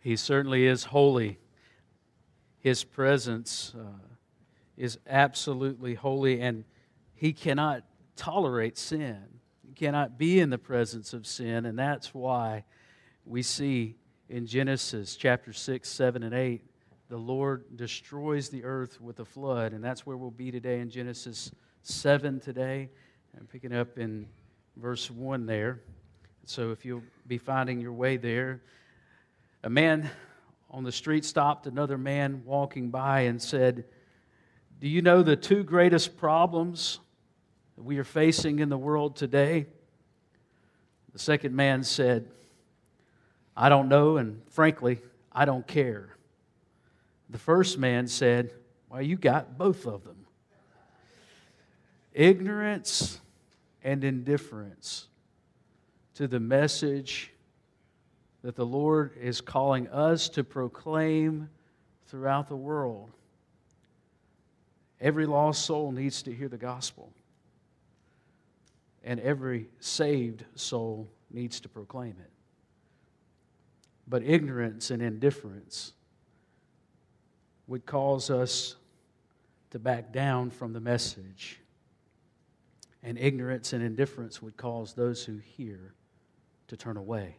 He certainly is holy. His presence uh, is absolutely holy, and he cannot tolerate sin. He cannot be in the presence of sin, and that's why we see in Genesis chapter 6, 7, and 8, the Lord destroys the earth with a flood, and that's where we'll be today in Genesis 7 today. I'm picking up in verse 1 there. So if you'll be finding your way there, a man on the street stopped another man walking by and said, Do you know the two greatest problems that we are facing in the world today? The second man said, I don't know, and frankly, I don't care. The first man said, Well, you got both of them ignorance and indifference to the message that the Lord is calling us to proclaim throughout the world. Every lost soul needs to hear the gospel, and every saved soul needs to proclaim it. But ignorance and indifference would cause us to back down from the message. And ignorance and indifference would cause those who hear to turn away.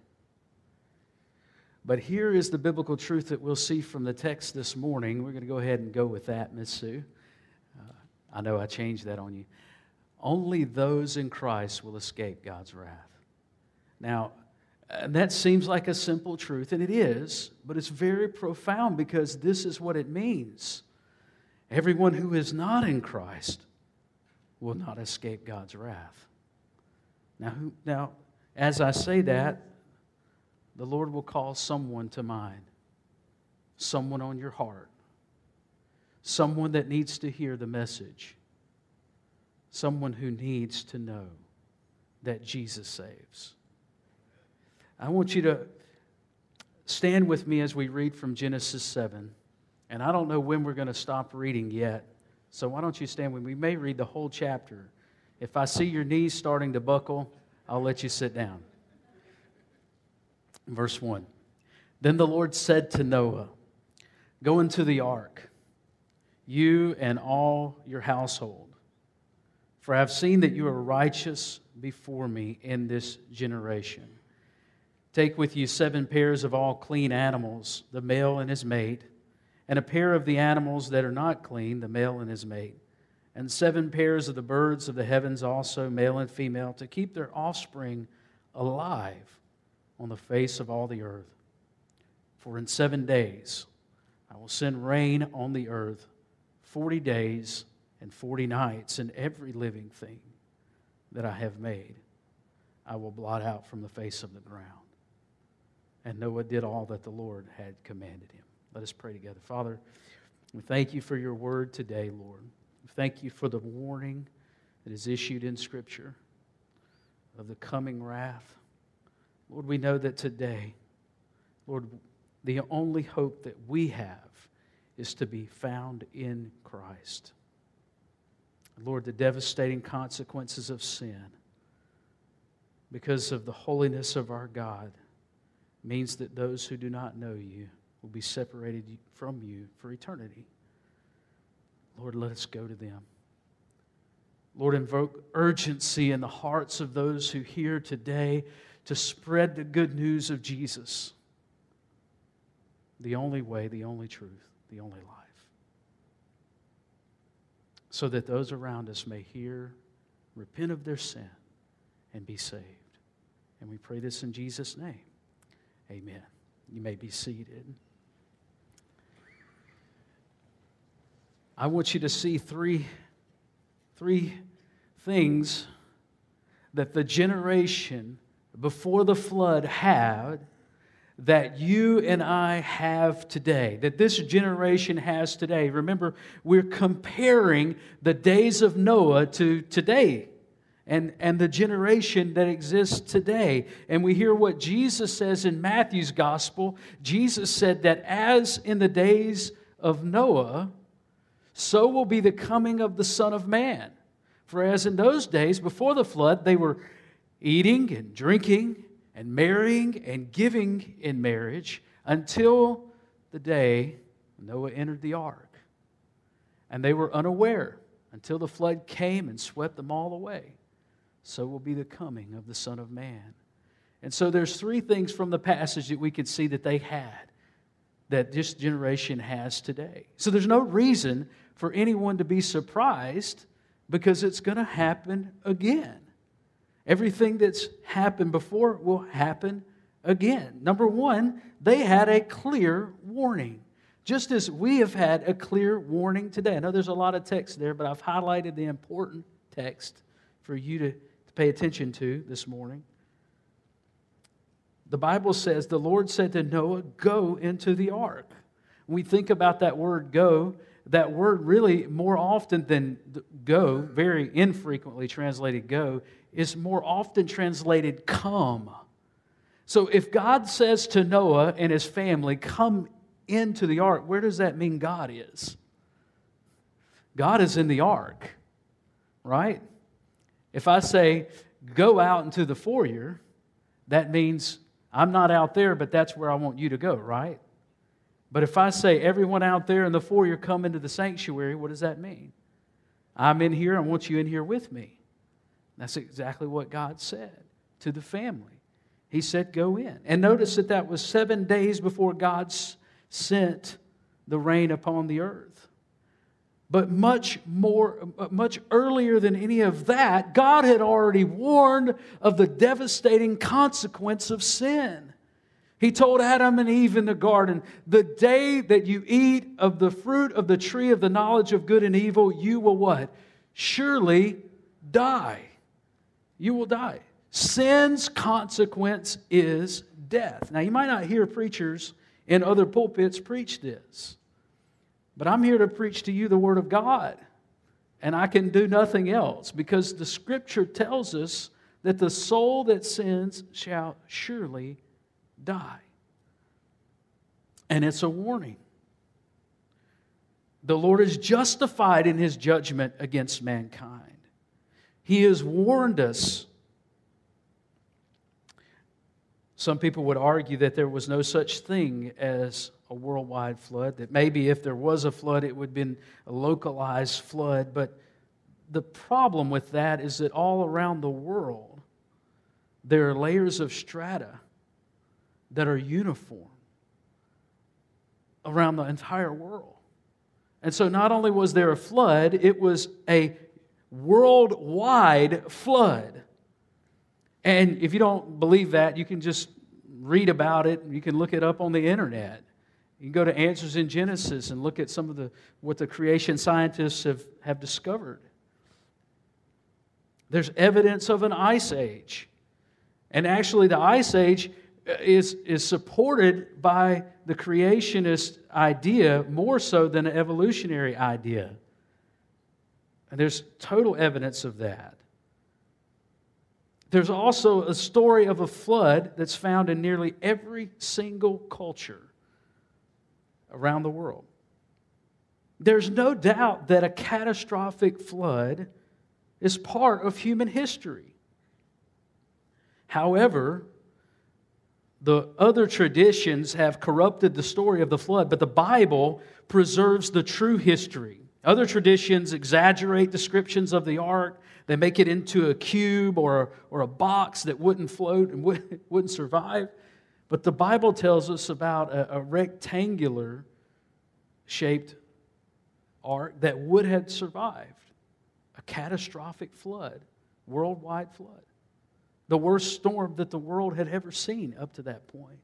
But here is the biblical truth that we'll see from the text this morning. We're going to go ahead and go with that, Miss Sue. Uh, I know I changed that on you. Only those in Christ will escape God's wrath. Now, and that seems like a simple truth, and it is, but it's very profound because this is what it means. Everyone who is not in Christ will not escape God's wrath. Now, who, now as I say that, the Lord will call someone to mind, someone on your heart, someone that needs to hear the message, someone who needs to know that Jesus saves. I want you to stand with me as we read from Genesis 7. And I don't know when we're going to stop reading yet. So why don't you stand with me? We may read the whole chapter. If I see your knees starting to buckle, I'll let you sit down. Verse 1 Then the Lord said to Noah, Go into the ark, you and all your household, for I have seen that you are righteous before me in this generation. Take with you seven pairs of all clean animals, the male and his mate, and a pair of the animals that are not clean, the male and his mate, and seven pairs of the birds of the heavens also, male and female, to keep their offspring alive on the face of all the earth. For in seven days I will send rain on the earth, forty days and forty nights, and every living thing that I have made I will blot out from the face of the ground. And Noah did all that the Lord had commanded him. Let us pray together. Father, we thank you for your word today, Lord. We thank you for the warning that is issued in Scripture of the coming wrath. Lord, we know that today, Lord, the only hope that we have is to be found in Christ. Lord, the devastating consequences of sin because of the holiness of our God means that those who do not know you will be separated from you for eternity. Lord, let us go to them. Lord, invoke urgency in the hearts of those who hear today to spread the good news of Jesus. The only way, the only truth, the only life. So that those around us may hear, repent of their sin, and be saved. And we pray this in Jesus' name. Amen. You may be seated. I want you to see three, three things that the generation before the flood had that you and I have today, that this generation has today. Remember, we're comparing the days of Noah to today and, and the generation that exists today. And we hear what Jesus says in Matthew's gospel. Jesus said that as in the days of Noah, so will be the coming of the Son of Man. For as in those days before the flood, they were eating and drinking and marrying and giving in marriage until the day Noah entered the ark. And they were unaware until the flood came and swept them all away. So will be the coming of the Son of Man. And so there's three things from the passage that we can see that they had that this generation has today. So there's no reason for anyone to be surprised because it's going to happen again. Everything that's happened before will happen again. Number one, they had a clear warning. Just as we have had a clear warning today. I know there's a lot of text there, but I've highlighted the important text for you to, to pay attention to this morning. The Bible says the Lord said to Noah, Go into the ark. When we think about that word go, that word really more often than go, very infrequently translated go, is more often translated come. So if God says to Noah and his family, Come into the ark, where does that mean God is? God is in the ark, right? If I say, Go out into the foyer, that means I'm not out there, but that's where I want you to go, right? But if I say, everyone out there in the foyer come into the sanctuary, what does that mean? I'm in here, I want you in here with me. That's exactly what God said to the family. He said, Go in. And notice that that was seven days before God sent the rain upon the earth. But much more, uh, much earlier than any of that, God had already warned of the devastating consequence of sin. He told Adam and Eve in the garden, The day that you eat of the fruit of the tree of the knowledge of good and evil, you will what? Surely die. You will die. Sin's consequence is death. Now, you might not hear preachers in other pulpits preach this. But I'm here to preach to you the Word of God. And I can do nothing else because the Scripture tells us that the soul that sins shall surely die. And it's a warning. The Lord is justified in his judgment against mankind. He has warned us Some people would argue that there was no such thing as a worldwide flood, that maybe if there was a flood, it would have been a localized flood. But the problem with that is that all around the world, there are layers of strata that are uniform around the entire world. And so not only was there a flood, it was a worldwide flood. And if you don't believe that, you can just read about it. You can look it up on the internet. You can go to Answers in Genesis and look at some of the what the creation scientists have, have discovered. There's evidence of an ice age. And actually, the ice age uh, is, is supported by the creationist idea more so than an evolutionary idea. And there's total evidence of that. There's also a story of a flood that's found in nearly every single culture around the world. There's no doubt that a catastrophic flood is part of human history. However, the other traditions have corrupted the story of the flood, but the Bible preserves the true history. Other traditions exaggerate descriptions of the ark they make it into a cube or, or a box that wouldn't float and wouldn't survive. But the Bible tells us about a, a rectangular shaped ark that would have survived a catastrophic flood, worldwide flood, the worst storm that the world had ever seen up to that point.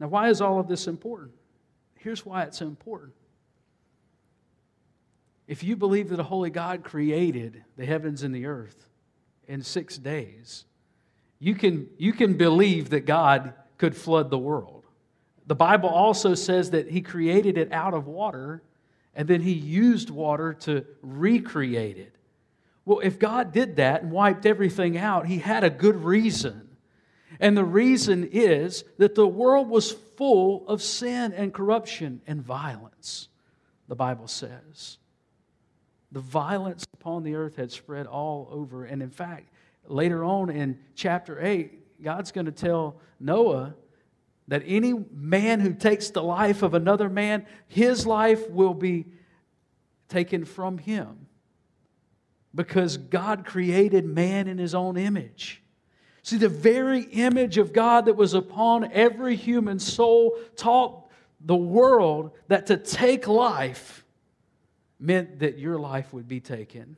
Now, why is all of this important? Here's why it's important if you believe that a holy God created the heavens and the earth in six days, you can, you can believe that God could flood the world. The Bible also says that He created it out of water and then He used water to recreate it. Well, if God did that and wiped everything out, He had a good reason. And the reason is that the world was full of sin and corruption and violence, the Bible says. The violence upon the earth had spread all over. And in fact, later on in chapter 8, God's going to tell Noah that any man who takes the life of another man, his life will be taken from him. Because God created man in his own image. See, the very image of God that was upon every human soul taught the world that to take life meant that your life would be taken.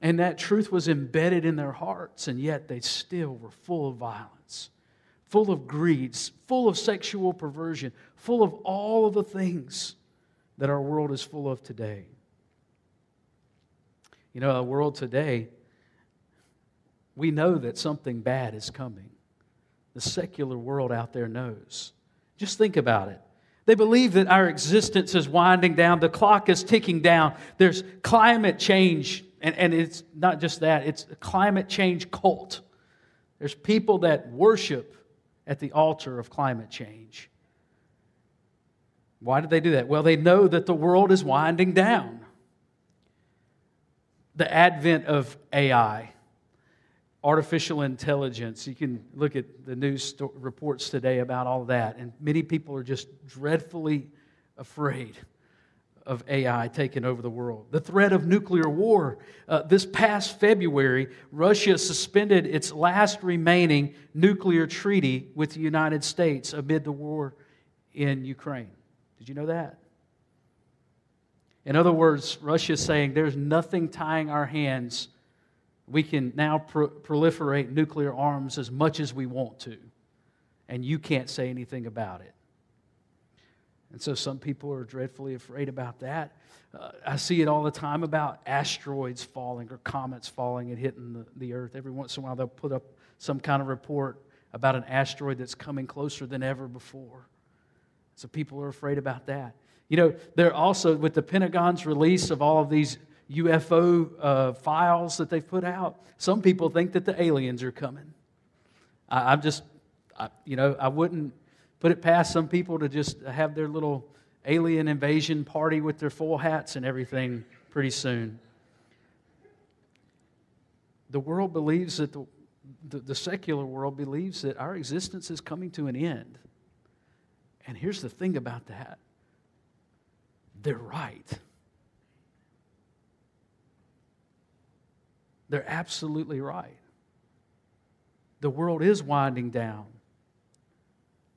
And that truth was embedded in their hearts, and yet they still were full of violence, full of greed, full of sexual perversion, full of all of the things that our world is full of today. You know, our world today, we know that something bad is coming. The secular world out there knows. Just think about it. They believe that our existence is winding down, the clock is ticking down. There's climate change, and, and it's not just that, it's a climate change cult. There's people that worship at the altar of climate change. Why do they do that? Well, they know that the world is winding down. The advent of AI, artificial intelligence. You can look at the news sto- reports today about all that, and many people are just dreadfully afraid of AI taking over the world. The threat of nuclear war. Uh, this past February, Russia suspended its last remaining nuclear treaty with the United States amid the war in Ukraine. Did you know that? In other words, Russia is saying there's nothing tying our hands we can now pro- proliferate nuclear arms as much as we want to, and you can't say anything about it. And so some people are dreadfully afraid about that. Uh, I see it all the time about asteroids falling or comets falling and hitting the, the earth. Every once in a while, they'll put up some kind of report about an asteroid that's coming closer than ever before. So people are afraid about that. You know, they're also, with the Pentagon's release of all of these UFO uh, files that they've put out. Some people think that the aliens are coming. I, am just, I, you know, I wouldn't put it past some people to just have their little alien invasion party with their full hats and everything pretty soon. The world believes that the, the, the secular world believes that our existence is coming to an end. And here's the thing about that they're right. They're absolutely right. The world is winding down.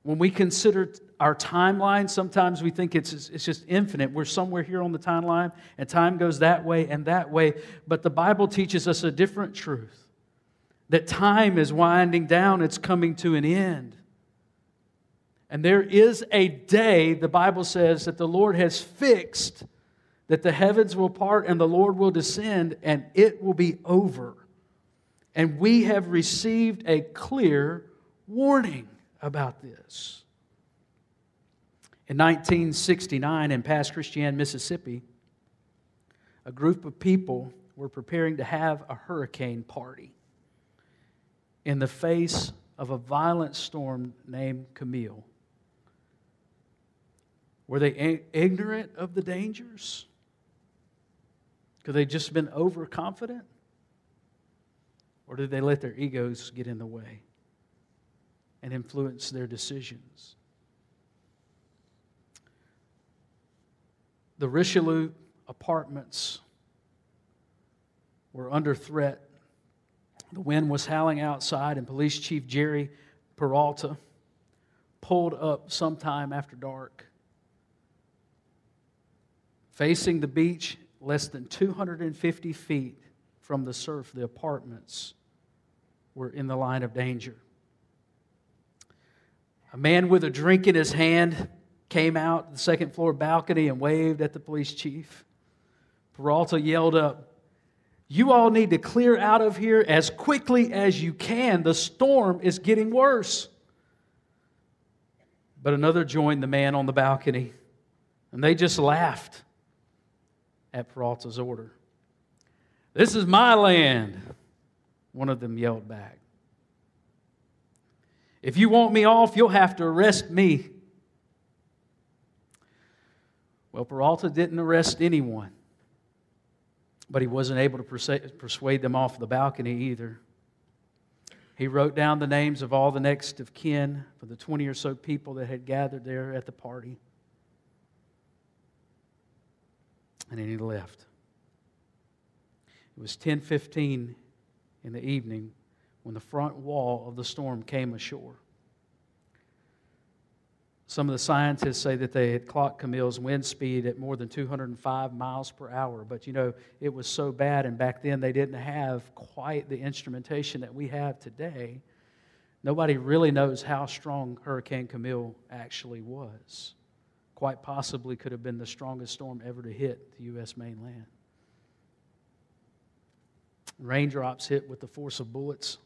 When we consider our timeline, sometimes we think it's, it's just infinite. We're somewhere here on the timeline, and time goes that way and that way. But the Bible teaches us a different truth that time is winding down, it's coming to an end. And there is a day, the Bible says, that the Lord has fixed that the heavens will part and the Lord will descend and it will be over. And we have received a clear warning about this. In 1969, in Pass Christian, Mississippi, a group of people were preparing to have a hurricane party in the face of a violent storm named Camille. Were they ignorant of the dangers? Could they just been overconfident? Or did they let their egos get in the way and influence their decisions? The Richelieu apartments were under threat. The wind was howling outside, and Police Chief Jerry Peralta pulled up sometime after dark. Facing the beach less than 250 feet from the surf, the apartments were in the line of danger. A man with a drink in his hand came out the second floor balcony and waved at the police chief. Peralta yelled up, You all need to clear out of here as quickly as you can. The storm is getting worse. But another joined the man on the balcony, and they just laughed at Peralta's order. This is my land, one of them yelled back. If you want me off, you'll have to arrest me. Well, Peralta didn't arrest anyone, but he wasn't able to persuade them off the balcony either. He wrote down the names of all the next of kin for the 20 or so people that had gathered there at the party. And then he left. It was 10:15 in the evening when the front wall of the storm came ashore. Some of the scientists say that they had clocked Camille's wind speed at more than 205 miles per hour. But you know, it was so bad, and back then they didn't have quite the instrumentation that we have today. Nobody really knows how strong Hurricane Camille actually was. Quite possibly could have been the strongest storm ever to hit the U.S. mainland. Raindrops hit with the force of bullets.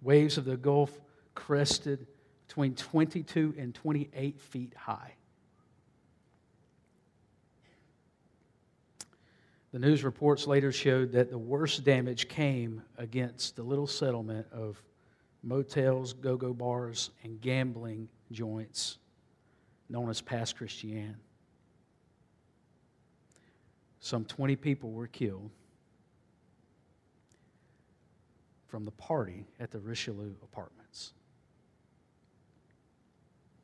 Waves of the Gulf crested between 22 and 28 feet high. The news reports later showed that the worst damage came against the little settlement of motels, go go bars, and gambling joints known as Pass Christian. Some 20 people were killed from the party at the Richelieu apartments.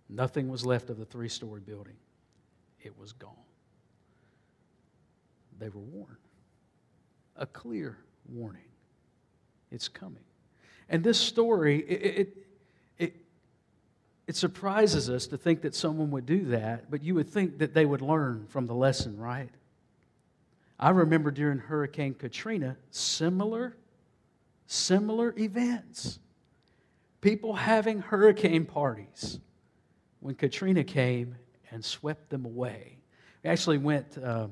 Nothing was left of the three story building, it was gone. They were warned. A clear warning. It's coming. And this story, it, it, surprises us to think that someone would do that, but you would think that they would learn from the lesson, right? I remember during Hurricane Katrina, similar, similar events. People having hurricane parties when Katrina came and swept them away. We actually went uh,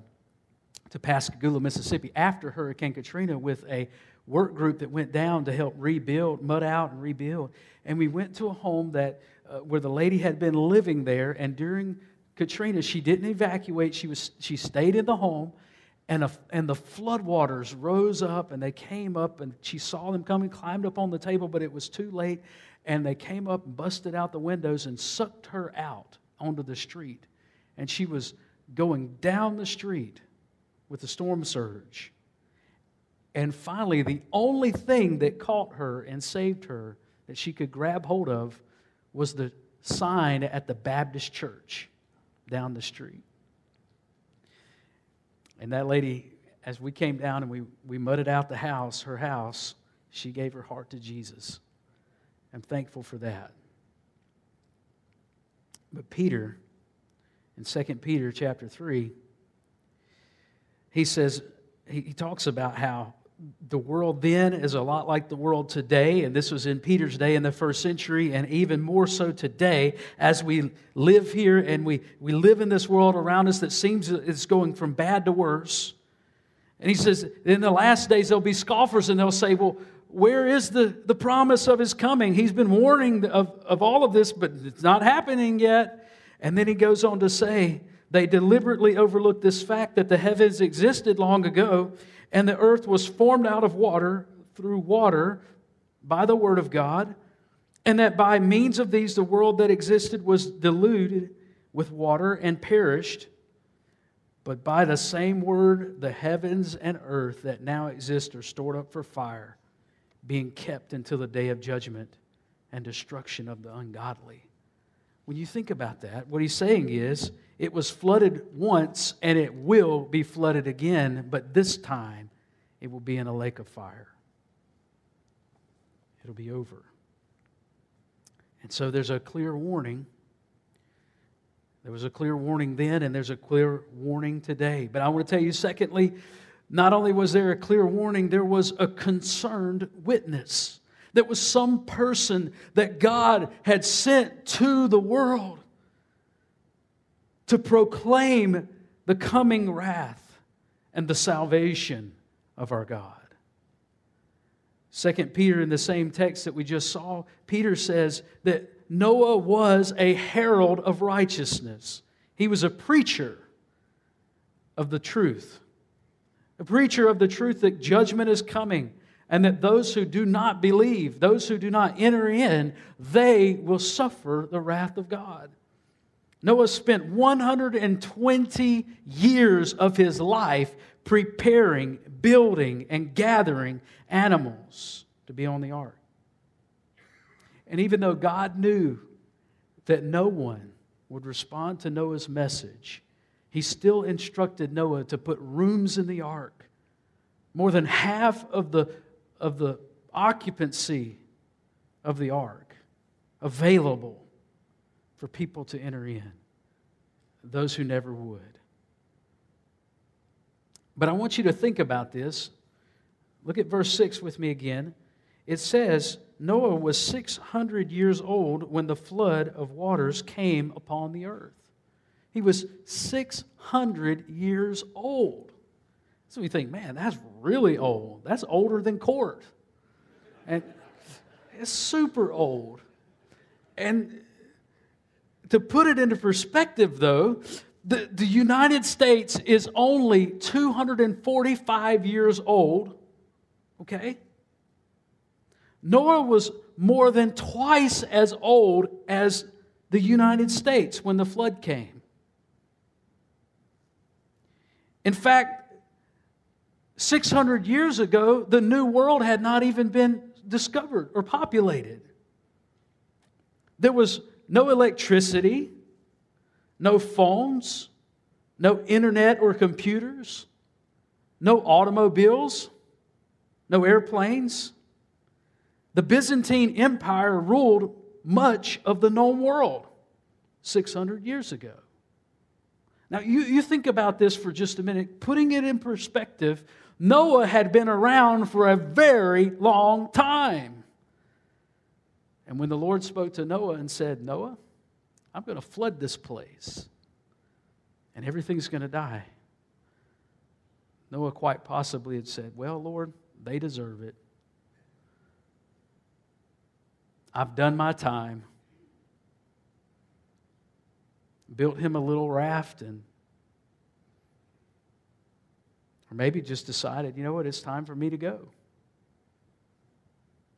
to Pascagoula, Mississippi after Hurricane Katrina with a work group that went down to help rebuild, mud out and rebuild. And we went to a home that uh, where the lady had been living there, and during Katrina, she didn't evacuate. She was she stayed in the home, and a, and the floodwaters rose up, and they came up, and she saw them coming, climbed up on the table, but it was too late, and they came up and busted out the windows and sucked her out onto the street. And she was going down the street with the storm surge. And finally, the only thing that caught her and saved her that she could grab hold of was the sign at the Baptist church down the street. And that lady, as we came down and we, we mudded out the house, her house, she gave her heart to Jesus. I'm thankful for that. But Peter, in 2 Peter chapter 3, he says, he, he talks about how the world then is a lot like the world today, and this was in Peter's day in the first century, and even more so today as we live here and we, we live in this world around us that seems it's going from bad to worse. And he says, in the last days, there'll be scoffers and they'll say, Well, where is the, the promise of his coming? He's been warning of, of all of this, but it's not happening yet. And then he goes on to say, they deliberately overlooked this fact that the heavens existed long ago and the earth was formed out of water through water by the word of God, and that by means of these the world that existed was diluted with water and perished. But by the same word, the heavens and earth that now exist are stored up for fire being kept until the day of judgment and destruction of the ungodly. When you think about that, what he's saying is it was flooded once and it will be flooded again, but this time it will be in a lake of fire. It'll be over. And so there's a clear warning. There was a clear warning then, and there's a clear warning today. But I want to tell you, secondly, not only was there a clear warning, there was a concerned witness. There was some person that God had sent to the world to proclaim the coming wrath and the salvation of our God. Second Peter, in the same text that we just saw, Peter says that Noah was a herald of righteousness. He was a preacher of the truth a preacher of the truth that judgment is coming and that those who do not believe, those who do not enter in, they will suffer the wrath of God. Noah spent 120 years of his life preparing, building, and gathering animals to be on the ark. And even though God knew that no one would respond to Noah's message, he still instructed Noah to put rooms in the ark. More than half of the, of the occupancy of the ark available for people to enter in, those who never would. But I want you to think about this. Look at verse 6 with me again. It says, Noah was 600 years old when the flood of waters came upon the earth. He was 600 years old. So we think, man, that's really old. That's older than court. And it's super old. And to put it into perspective, though, the, the United States is only 245 years old. Okay? Noah was more than twice as old as the United States when the flood came. In fact, 600 years ago, the New World had not even been discovered or populated. There was no electricity, no phones, no internet or computers, no automobiles, no airplanes. The Byzantine Empire ruled much of the known world 600 years ago. Now, you, you think about this for just a minute. Putting it in perspective, Noah had been around for a very long time. And when the Lord spoke to Noah and said, Noah, I'm going to flood this place and everything's going to die, Noah quite possibly had said, Well, Lord, they deserve it. I've done my time built him a little raft and or maybe just decided, you know what, it's time for me to go.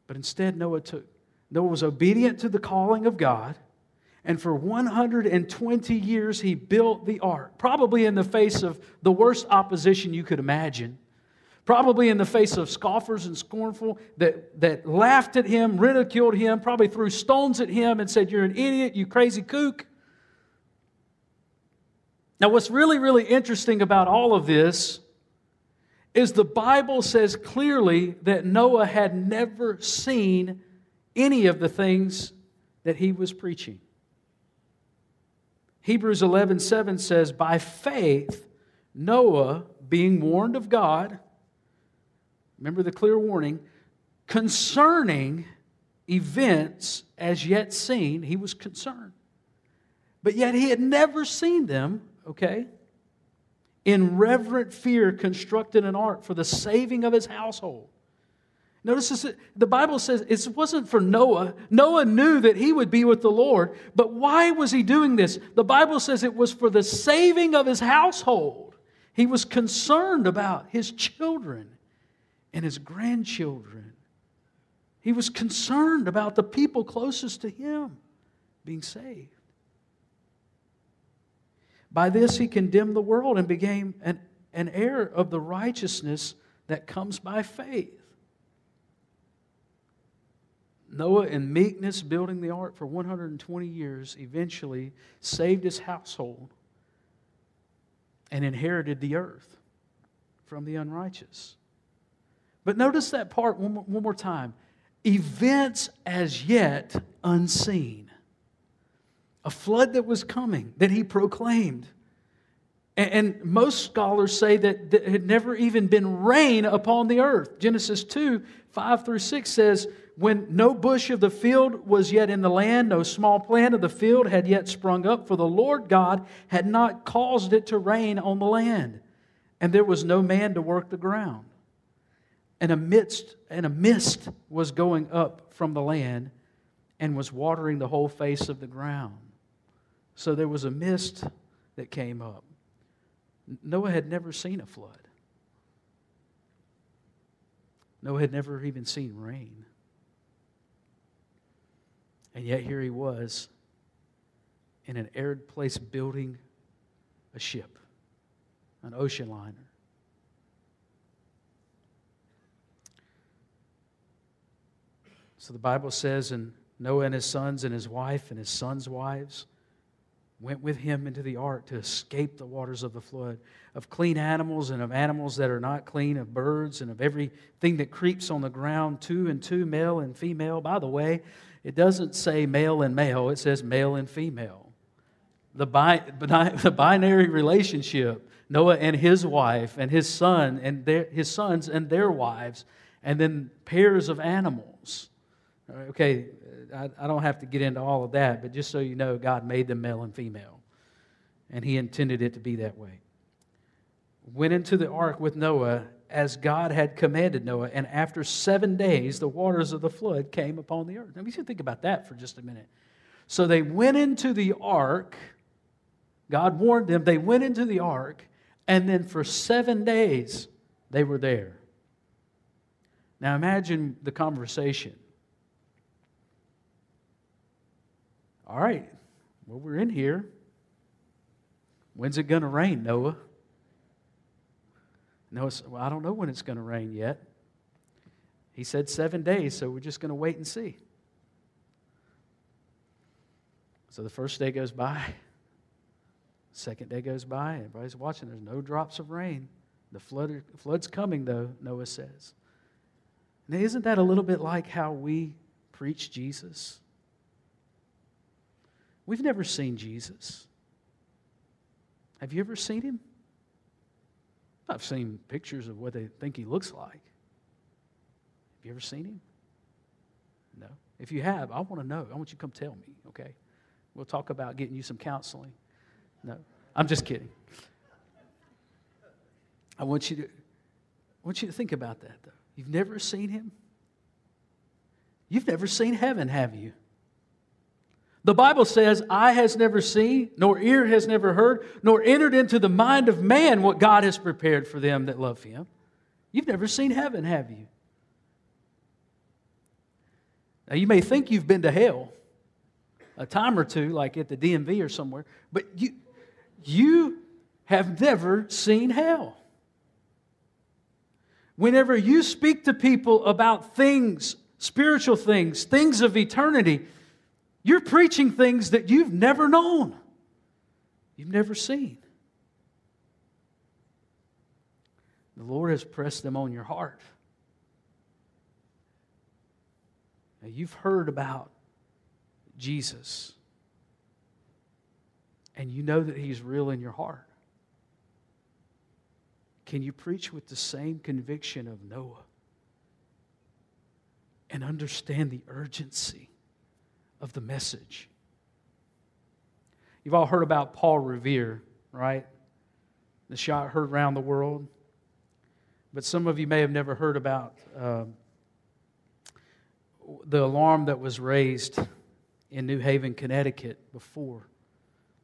But instead, Noah took Noah was obedient to the calling of God, and for 120 years he built the ark, probably in the face of the worst opposition you could imagine. Probably in the face of scoffers and scornful that, that laughed at him, ridiculed him, probably threw stones at him and said, You're an idiot, you crazy kook. Now, what's really, really interesting about all of this is the Bible says clearly that Noah had never seen any of the things that he was preaching. Hebrews 11 7 says, By faith, Noah, being warned of God, remember the clear warning, concerning events as yet seen, he was concerned. But yet he had never seen them okay? In reverent fear, constructed an ark for the saving of his household. Notice this, the Bible says it wasn't for Noah. Noah knew that he would be with the Lord, but why was he doing this? The Bible says it was for the saving of his household. He was concerned about his children and his grandchildren. He was concerned about the people closest to him being saved. By this he condemned the world and became an, an heir of the righteousness that comes by faith. Noah, in meekness, building the ark for 120 years, eventually saved his household and inherited the earth from the unrighteous. But notice that part one more, one more time events as yet unseen a flood that was coming that he proclaimed. And most scholars say that there had never even been rain upon the earth. Genesis 2 5 through 6 says, When no bush of the field was yet in the land, no small plant of the field had yet sprung up, for the Lord God had not caused it to rain on the land, and there was no man to work the ground. And a mist, and a mist was going up from the land and was watering the whole face of the ground. So there was a mist that came up. Noah had never seen a flood. Noah had never even seen rain. And yet here he was in an arid place building a ship, an ocean liner. So the Bible says and Noah and his sons and his wife and his sons' wives went with him into the ark to escape the waters of the flood, of clean animals and of animals that are not clean, of birds and of everything that creeps on the ground, two and two, male and female. By the way, it doesn't say male and male, it says male and female. The, bi- the binary relationship, Noah and his wife and his son and their, his sons and their wives, and then pairs of animals. Okay, I, I don't have to get into all of that, but just so you know, God made them male and female. And He intended it to be that way. Went into the ark with Noah as God had commanded Noah, and after seven days, the waters of the flood came upon the earth. Now, we should think about that for just a minute. So they went into the ark. God warned them. They went into the ark, and then for seven days, they were there. Now imagine the conversation. All right, well, we're in here. When's it going to rain, Noah? Noah said, Well, I don't know when it's going to rain yet. He said seven days, so we're just going to wait and see. So the first day goes by, second day goes by, everybody's watching. There's no drops of rain. The flood, flood's coming, though, Noah says. Now, isn't that a little bit like how we preach Jesus? We've never seen Jesus. Have you ever seen him? I've seen pictures of what they think he looks like. Have you ever seen him? No. If you have, I want to know. I want you to come tell me, okay? We'll talk about getting you some counseling. No, I'm just kidding. I want you to, I want you to think about that, though. You've never seen him? You've never seen heaven, have you? The Bible says, Eye has never seen, nor ear has never heard, nor entered into the mind of man what God has prepared for them that love him. You've never seen heaven, have you? Now, you may think you've been to hell a time or two, like at the DMV or somewhere, but you, you have never seen hell. Whenever you speak to people about things, spiritual things, things of eternity, you're preaching things that you've never known, you've never seen. The Lord has pressed them on your heart. Now, you've heard about Jesus, and you know that He's real in your heart. Can you preach with the same conviction of Noah and understand the urgency of the message. You've all heard about Paul Revere, right? The shot heard around the world. But some of you may have never heard about uh, the alarm that was raised in New Haven, Connecticut before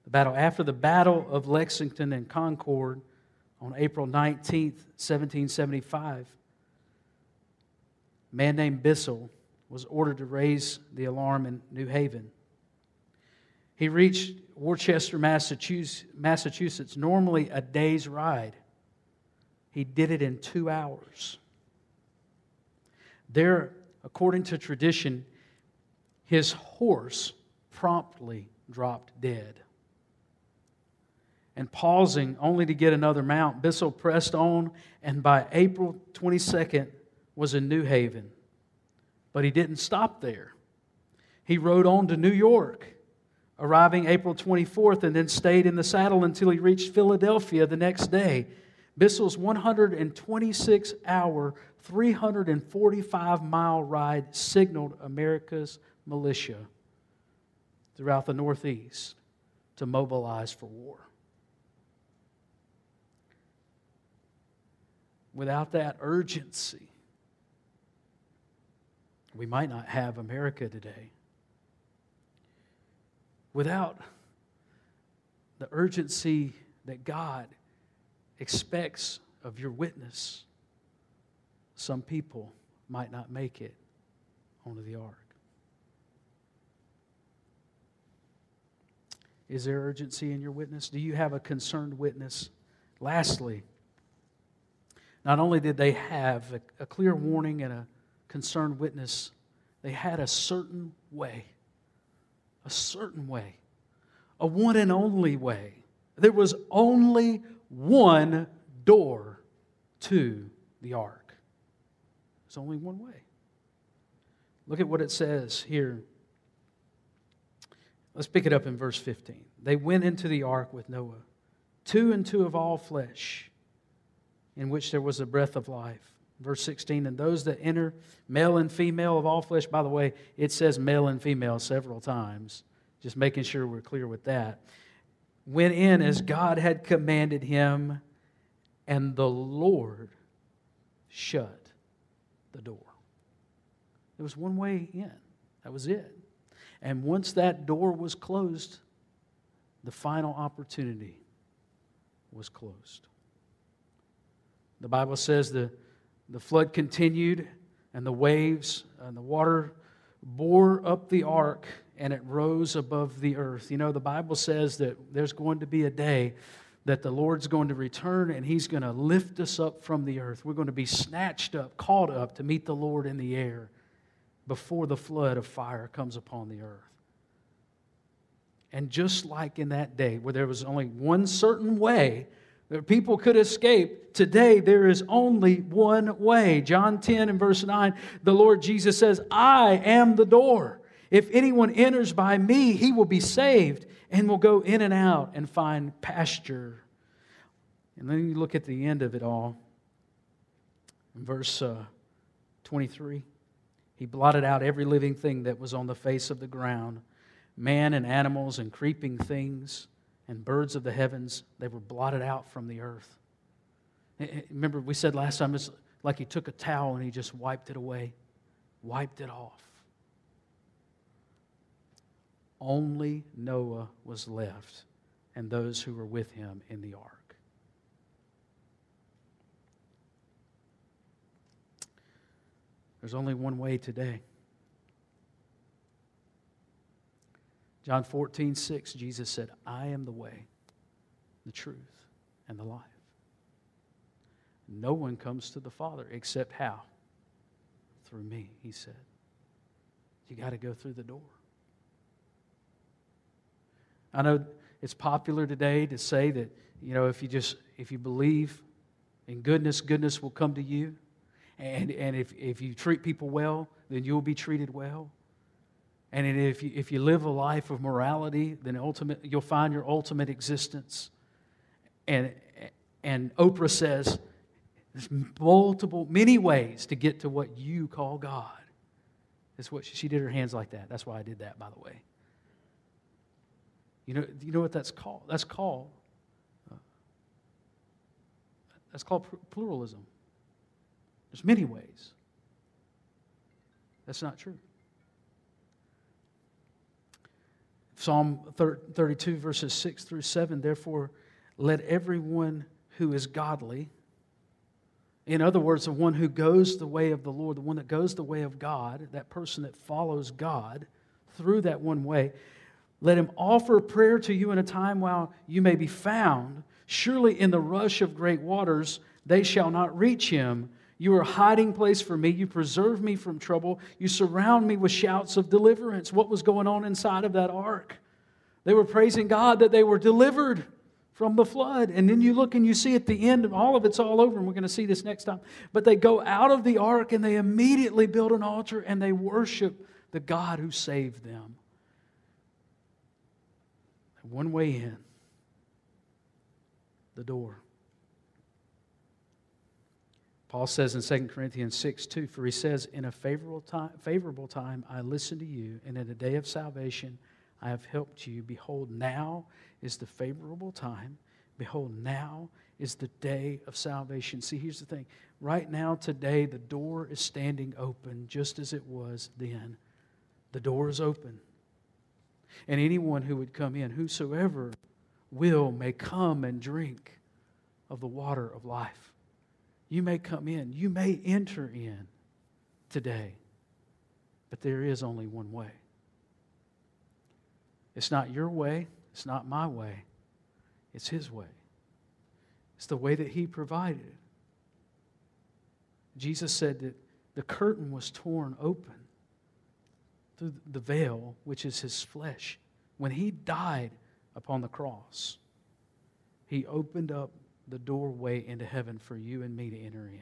the battle. After the Battle of Lexington and Concord on April 19th, 1775, a man named Bissell was ordered to raise the alarm in New Haven. He reached Worcester, Massachusetts, normally a day's ride. He did it in two hours. There, according to tradition, his horse promptly dropped dead. And pausing only to get another mount, Bissell pressed on, and by April 22nd was in New Haven. But he didn't stop there. He rode on to New York, arriving April 24th, and then stayed in the saddle until he reached Philadelphia the next day. Bissell's 126 hour, 345 mile ride signaled America's militia throughout the Northeast to mobilize for war. Without that urgency, we might not have America today. Without the urgency that God expects of your witness, some people might not make it onto the ark. Is there urgency in your witness? Do you have a concerned witness? Lastly, not only did they have a, a clear warning and a concerned witness, they had a certain way, a certain way, a one and only way. There was only one door to the ark. There's only one way. Look at what it says here. Let's pick it up in verse 15. They went into the ark with Noah, two and two of all flesh, in which there was a breath of life. Verse 16, and those that enter, male and female of all flesh, by the way, it says male and female several times, just making sure we're clear with that, went in as God had commanded him, and the Lord shut the door. There was one way in, that was it. And once that door was closed, the final opportunity was closed. The Bible says the the flood continued, and the waves and the water bore up the ark and it rose above the earth. You know, the Bible says that there's going to be a day that the Lord's going to return and He's going to lift us up from the earth. We're going to be snatched up, caught up to meet the Lord in the air before the flood of fire comes upon the earth. And just like in that day, where there was only one certain way that people could escape. Today, there is only one way. John 10 and verse 9, the Lord Jesus says, I am the door. If anyone enters by me, he will be saved and will go in and out and find pasture. And then you look at the end of it all. In verse uh, 23, he blotted out every living thing that was on the face of the ground man and animals and creeping things and birds of the heavens, they were blotted out from the earth. Eh, eh, remember, we said last time it's like he took a towel and he just wiped it away, wiped it off. Only Noah was left and those who were with him in the ark. There's only one way today. John 14, 6, Jesus said, I am the way, the truth, and the life. No one comes to the Father except how? Through me, he said. You got to go through the door. I know it's popular today to say that, you know, if you just, if you believe in goodness, goodness will come to you. And, and if, if you treat people well, then you'll be treated well. And if you, if you live a life of morality, then ultimate, you'll find your ultimate existence. And, and Oprah says there's multiple, many ways to get to what you call God. That's what she, she did her hands like that. That's why I did that, by the way. You know, you know what that's called? That's called that's called pluralism. There's many ways. That's not true. Psalm 32, verses 6 through 7 Therefore, let everyone who is godly, in other words, the one who goes the way of the Lord, the one that goes the way of God, that person that follows God through that one way, let him offer prayer to you in a time while you may be found. Surely in the rush of great waters they shall not reach him. You are a hiding place for me. You preserve me from trouble. You surround me with shouts of deliverance. What was going on inside of that ark? They were praising God that they were delivered from the flood. And then you look and you see at the end, all of it's all over, and we're going to see this next time. But they go out of the ark and they immediately build an altar and they worship the God who saved them. One way in, the door. Paul says in 2 Corinthians 6 2, for he says, In a favorable time, favorable time I listened to you, and in a day of salvation I have helped you. Behold, now is the favorable time. Behold, now is the day of salvation. See, here's the thing. Right now, today, the door is standing open just as it was then. The door is open. And anyone who would come in, whosoever will, may come and drink of the water of life. You may come in, you may enter in today, but there is only one way. It's not your way, it's not my way, it's His way. It's the way that He provided. Jesus said that the curtain was torn open through the veil, which is his flesh. When he died upon the cross, he opened up the doorway into heaven for you and me to enter in.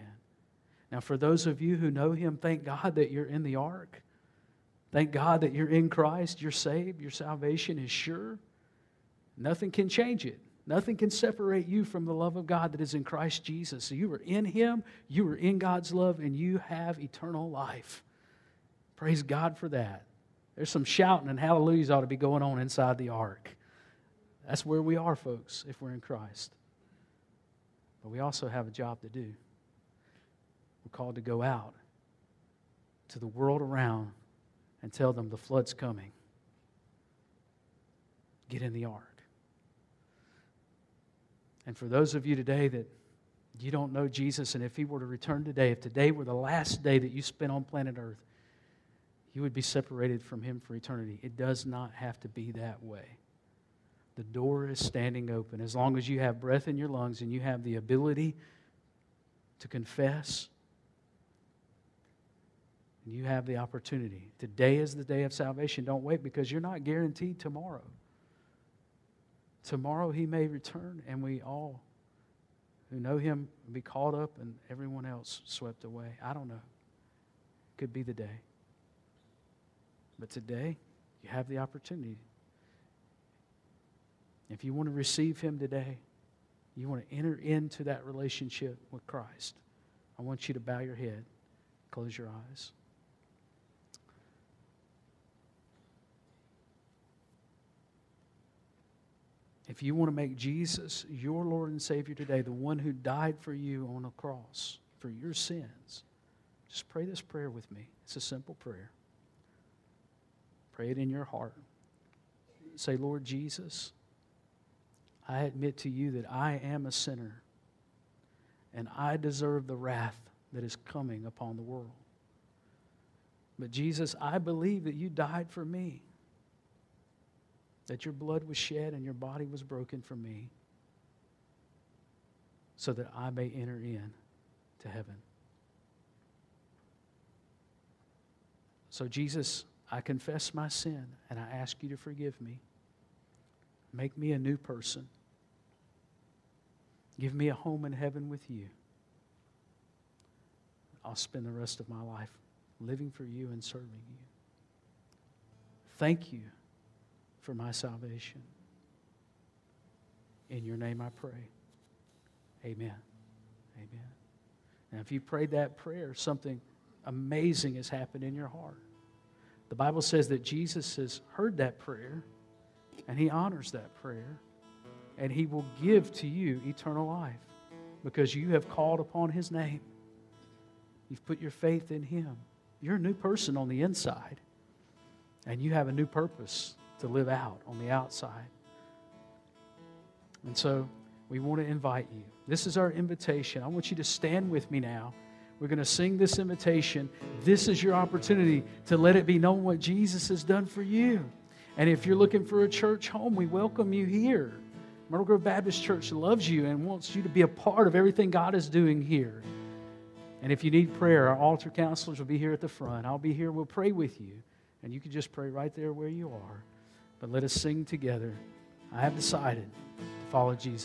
Now, for those of you who know him, thank God that you're in the ark. Thank God that you're in Christ, you're saved, your salvation is sure. Nothing can change it. Nothing can separate you from the love of God that is in Christ Jesus. So you are in Him, you are in God's love, and you have eternal life. Praise God for that. There's some shouting and hallelujahs ought to be going on inside the ark. That's where we are, folks, if we're in Christ. But we also have a job to do. We're called to go out to the world around and tell them the flood's coming. Get in the ark. And for those of you today that you don't know Jesus, and if he were to return today, if today were the last day that you spent on planet Earth, you would be separated from him for eternity. It does not have to be that way. The door is standing open. As long as you have breath in your lungs and you have the ability to confess, and you have the opportunity. Today is the day of salvation. Don't wait because you're not guaranteed tomorrow. Tomorrow he may return, and we all who know him be caught up and everyone else swept away. I don't know. Could be the day. But today, you have the opportunity. If you want to receive him today, you want to enter into that relationship with Christ, I want you to bow your head, close your eyes. If you want to make Jesus your Lord and Savior today, the one who died for you on a cross for your sins, just pray this prayer with me. It's a simple prayer. Pray it in your heart. Say, Lord Jesus, I admit to you that I am a sinner and I deserve the wrath that is coming upon the world. But Jesus, I believe that you died for me that your blood was shed and your body was broken for me so that I may enter in to heaven. So, Jesus, I confess my sin and I ask you to forgive me. Make me a new person. Give me a home in heaven with you. I'll spend the rest of my life living for you and serving you. Thank you for my salvation. In your name I pray. Amen. Amen. Now, if you prayed that prayer, something amazing has happened in your heart. The Bible says that Jesus has heard that prayer and he honors that prayer and he will give to you eternal life because you have called upon his name. You've put your faith in him. You're a new person on the inside and you have a new purpose to live out on the outside. And so we want to invite you. This is our invitation. I want you to stand with me now. We're going to sing this invitation. This is your opportunity to let it be known what Jesus has done for you. And if you're looking for a church home, we welcome you here. Myrtle Grove Baptist Church loves you and wants you to be a part of everything God is doing here. And if you need prayer, our altar counselors will be here at the front. I'll be here. We'll pray with you. And you can just pray right there where you are. But let us sing together. I have decided to follow Jesus.